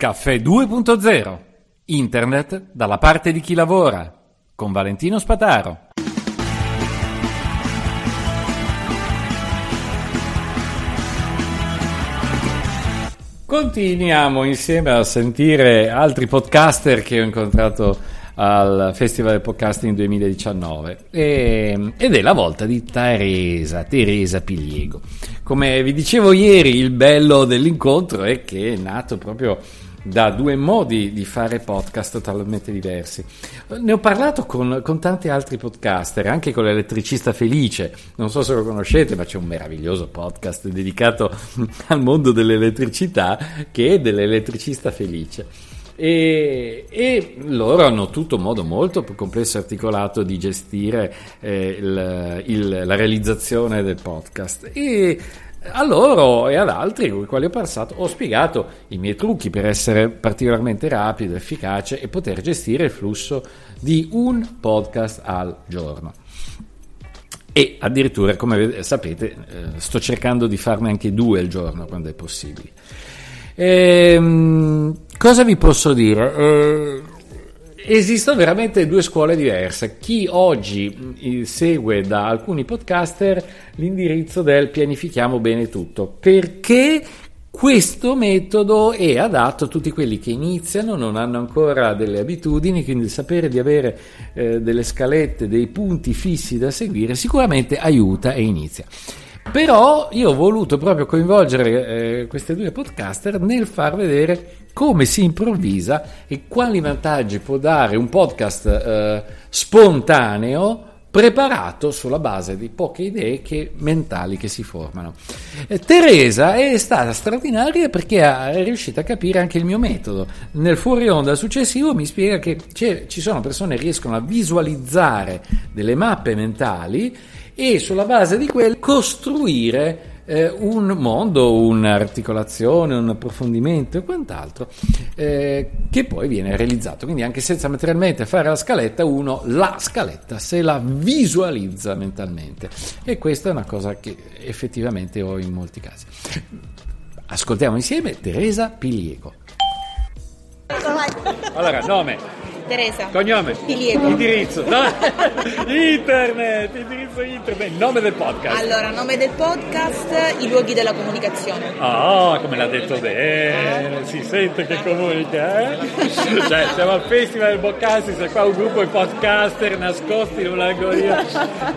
Caffè 2.0 Internet dalla parte di chi lavora con Valentino Spataro. Continuiamo insieme a sentire altri podcaster che ho incontrato al Festival del Podcasting 2019 e, ed è la volta di Teresa, Teresa Piliego. Come vi dicevo ieri, il bello dell'incontro è che è nato proprio da due modi di fare podcast totalmente diversi. Ne ho parlato con, con, tanti altri podcaster, anche con l'elettricista Felice, non so se lo conoscete, ma c'è un meraviglioso podcast dedicato al mondo dell'elettricità che è dell'elettricista Felice. E, e, loro hanno tutto un modo molto più complesso e articolato di gestire eh, il, il, la realizzazione del podcast. E a loro e ad altri con i quali ho passato ho spiegato i miei trucchi per essere particolarmente rapido, efficace e poter gestire il flusso di un podcast al giorno. E addirittura, come sapete, eh, sto cercando di farne anche due al giorno quando è possibile. Ehm, cosa vi posso dire? Eh, esistono veramente due scuole diverse. Chi oggi mm, segue da alcuni podcaster l'indirizzo del pianifichiamo bene tutto, perché questo metodo è adatto a tutti quelli che iniziano, non hanno ancora delle abitudini, quindi il sapere di avere eh, delle scalette, dei punti fissi da seguire sicuramente aiuta e inizia. Però io ho voluto proprio coinvolgere eh, queste due podcaster nel far vedere come si improvvisa e quali vantaggi può dare un podcast eh, spontaneo preparato sulla base di poche idee che, mentali che si formano. Eh, Teresa è stata straordinaria perché è riuscita a capire anche il mio metodo. Nel fuori onda successivo mi spiega che ci sono persone che riescono a visualizzare delle mappe mentali e sulla base di quelle costruire eh, un mondo, un'articolazione, un approfondimento e quant'altro eh, che poi viene realizzato. Quindi anche senza materialmente fare la scaletta, uno la scaletta se la visualizza mentalmente e questa è una cosa che effettivamente ho in molti casi. Ascoltiamo insieme Teresa Piliego. Allora, nome. Teresa. Cognome. Piliego. Indirizzo. No. internet. Indirizzo internet. Nome del podcast. Allora, nome del podcast, i luoghi della comunicazione. Ah, oh, come l'ha detto bene. Si sente che comunica, eh? cioè, siamo al Festival del Boccassi, se qua un gruppo di podcaster nascosti in un'algoritmo.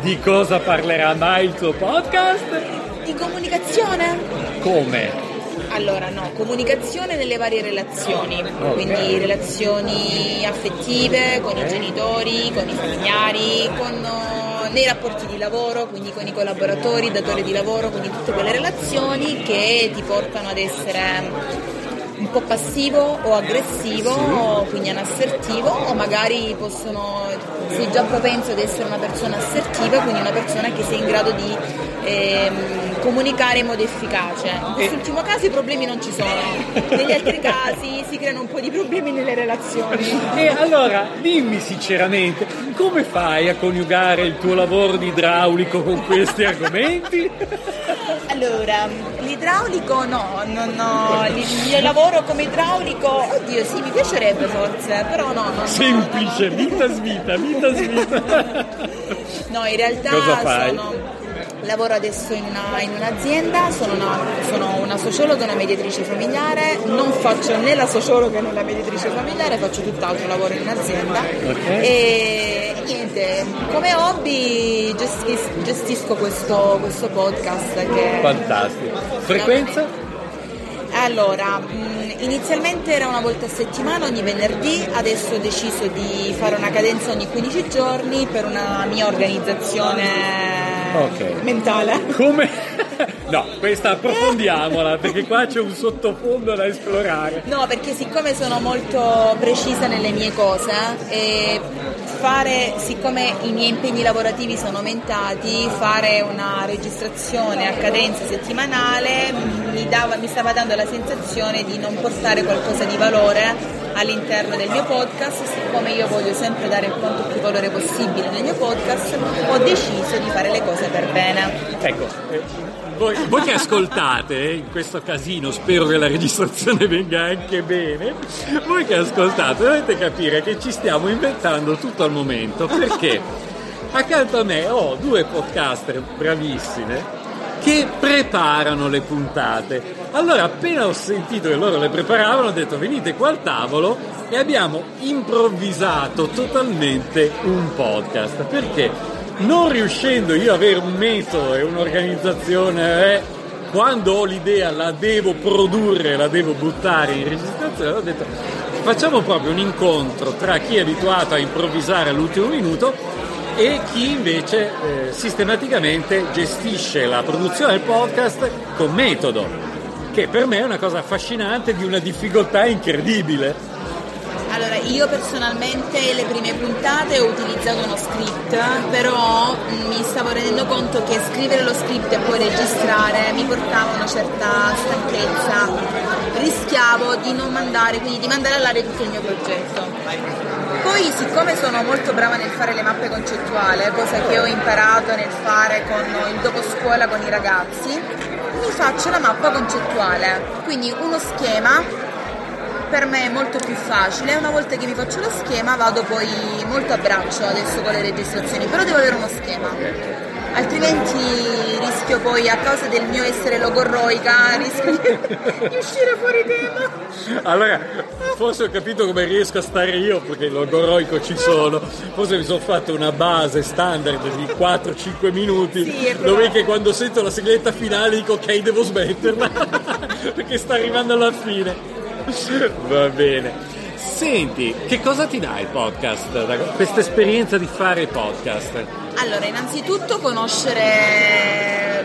Di cosa parlerà mai il tuo podcast? Di comunicazione. Come? Allora, no, comunicazione nelle varie relazioni, okay. quindi relazioni affettive con i genitori, con i familiari, con, uh, nei rapporti di lavoro, quindi con i collaboratori, datori di lavoro, quindi tutte quelle relazioni che ti portano ad essere un po' passivo o aggressivo, quindi anassertivo, o magari possono, sei già propenso ad essere una persona assertiva, quindi una persona che sei in grado di ehm, comunicare in modo efficace. In quest'ultimo caso i problemi non ci sono, negli altri casi si creano un po' di problemi nelle relazioni. E allora dimmi sinceramente, come fai a coniugare il tuo lavoro di idraulico con questi argomenti? Allora, l'idraulico no, non ho, il lavoro come idraulico, oddio sì, mi piacerebbe forse, però no. non Semplice, no. vita svita, vita svita. No, in realtà Cosa fai? sono lavoro adesso in, una, in un'azienda, sono una, sono una, sociologa e una mediatrice familiare, non faccio né la sociologa né la mediatrice familiare, faccio tutt'altro, lavoro in un'azienda okay. e niente, come hobby gestis, gestisco questo, questo, podcast che... Fantastico. Frequenza? Allora, mm, inizialmente era una volta a settimana, ogni venerdì, adesso ho deciso di fare una cadenza ogni 15 giorni per una mia organizzazione okay. mentale. Come? No, questa approfondiamola perché qua c'è un sottofondo da esplorare. No, perché siccome sono molto precisa nelle mie cose e fare, siccome i miei impegni lavorativi sono aumentati, fare una registrazione a cadenza settimanale mi, dava, mi stava dando la sensazione di non portare qualcosa di valore all'interno del mio podcast, siccome io voglio sempre dare quanto più valore possibile nel mio podcast, ho deciso di fare le cose per bene. Ecco, voi, voi che ascoltate eh, in questo casino, spero che la registrazione venga anche bene, voi che ascoltate dovete capire che ci stiamo inventando tutto al momento perché accanto a me ho due podcaster bravissime che preparano le puntate. Allora, appena ho sentito che loro le preparavano, ho detto venite qua al tavolo e abbiamo improvvisato totalmente un podcast. Perché non riuscendo io ad avere un metodo e un'organizzazione, eh, quando ho l'idea la devo produrre, la devo buttare in registrazione, ho detto facciamo proprio un incontro tra chi è abituato a improvvisare all'ultimo minuto e chi invece eh, sistematicamente gestisce la produzione del podcast con metodo, che per me è una cosa affascinante di una difficoltà incredibile. Io personalmente le prime puntate ho utilizzato uno script, però mm, mi stavo rendendo conto che scrivere lo script e poi registrare mi portava una certa stanchezza. Rischiavo di non mandare, quindi di mandare all'aria tutto il mio progetto. Poi siccome sono molto brava nel fare le mappe concettuali, cosa che ho imparato nel fare con il dopo scuola con i ragazzi, mi faccio la mappa concettuale, quindi uno schema per me è molto più facile, una volta che mi faccio lo schema vado poi molto a braccio adesso con le registrazioni, però devo avere uno schema. Altrimenti rischio poi a causa del mio essere logorroica rischio di, uscire fuori tema. Allora forse ho capito come riesco a stare io perché logorroico ci sono. Forse mi sono fatto una base standard di 4-5 minuti sì, dove che quando sento la sigletta finale dico ok devo smetterla perché sta arrivando alla fine va bene Senti, che cosa ti dà il podcast, questa esperienza di fare podcast? Allora, innanzitutto conoscere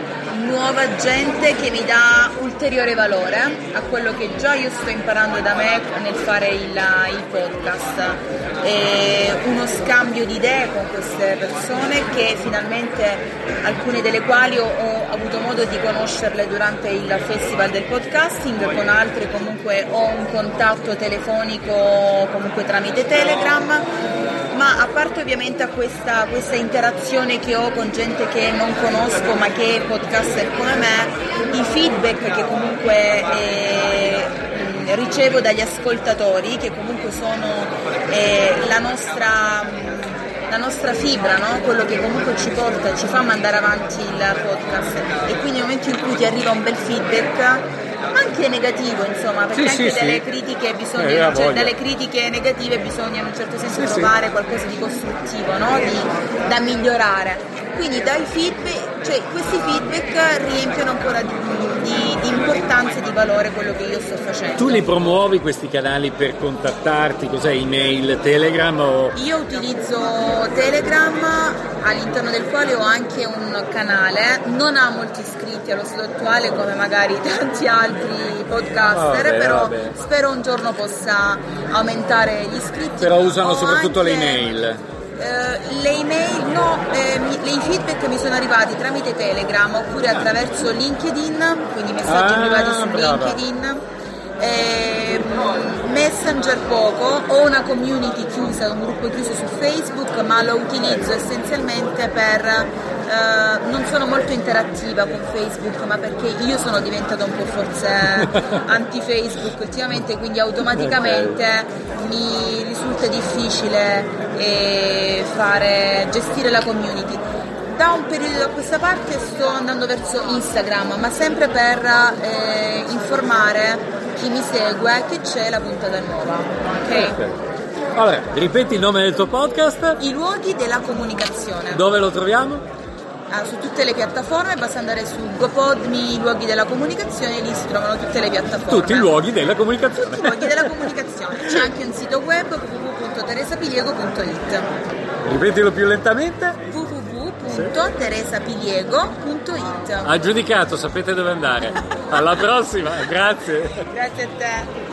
nuova gente che mi dà ulteriore valore a quello che già io sto imparando da me nel fare il, il podcast. E scambio di idee con queste persone che finalmente alcune delle quali ho, ho avuto modo di conoscerle durante il festival del podcasting, con altre comunque ho un contatto telefonico comunque tramite Telegram. Ma a parte ovviamente a questa, questa, interazione che ho con gente che non conosco ma che è podcaster come me, i feedback che comunque eh, ricevo dagli ascoltatori, che comunque sono eh, la nostra la nostra fibra, no? quello che comunque ci porta, ci fa mandare avanti il podcast e quindi nel momento in cui ti arriva un bel feedback anche negativo insomma perché sì, anche sì, delle, sì. Critiche bisogna, eh, cioè, dalle critiche negative bisogna in un certo senso trovare qualcosa di costruttivo no? di, da migliorare quindi dai feedback, cioè questi feedback riempiono ancora di, di, di, importanza valore quello che io sto facendo. Tu li promuovi questi canali per contattarti? Cos'è email, Telegram? O... Io utilizzo Telegram all'interno del quale ho anche un canale, non ha molti iscritti allo stato attuale come magari tanti altri podcaster, vabbè, però vabbè. spero un giorno possa aumentare gli iscritti. Però usano soprattutto anche... le email. Uh, le email no, eh, mi, i feedback mi sono arrivati tramite Telegram oppure attraverso LinkedIn, quindi messaggi ah, privati su brava. LinkedIn. Eh, Messenger poco, ho una community chiusa, un gruppo chiuso su Facebook, ma lo utilizzo essenzialmente per eh, non sono molto interattiva con Facebook, ma perché io sono diventata un po' forse anti-Facebook ultimamente, quindi automaticamente mi risulta difficile eh, fare, gestire la community da un periodo a questa parte sto andando verso Instagram, ma sempre per eh, informare chi mi segue che c'è la puntata nuova. Ok? Allora, ripeti il nome del tuo podcast? I luoghi della comunicazione. Dove lo troviamo? Ah, su tutte le piattaforme, basta andare su GoPodmi, i luoghi della comunicazione, lì si trovano tutte le piattaforme. Tutti i luoghi della comunicazione. Tutti i luoghi della comunicazione. C'è anche un sito web www.teresapiliego.it. Ripetilo più lentamente. www.teresapiliego.it. Ha giudicato, sapete dove andare. Alla prossima, grazie. Grazie a te.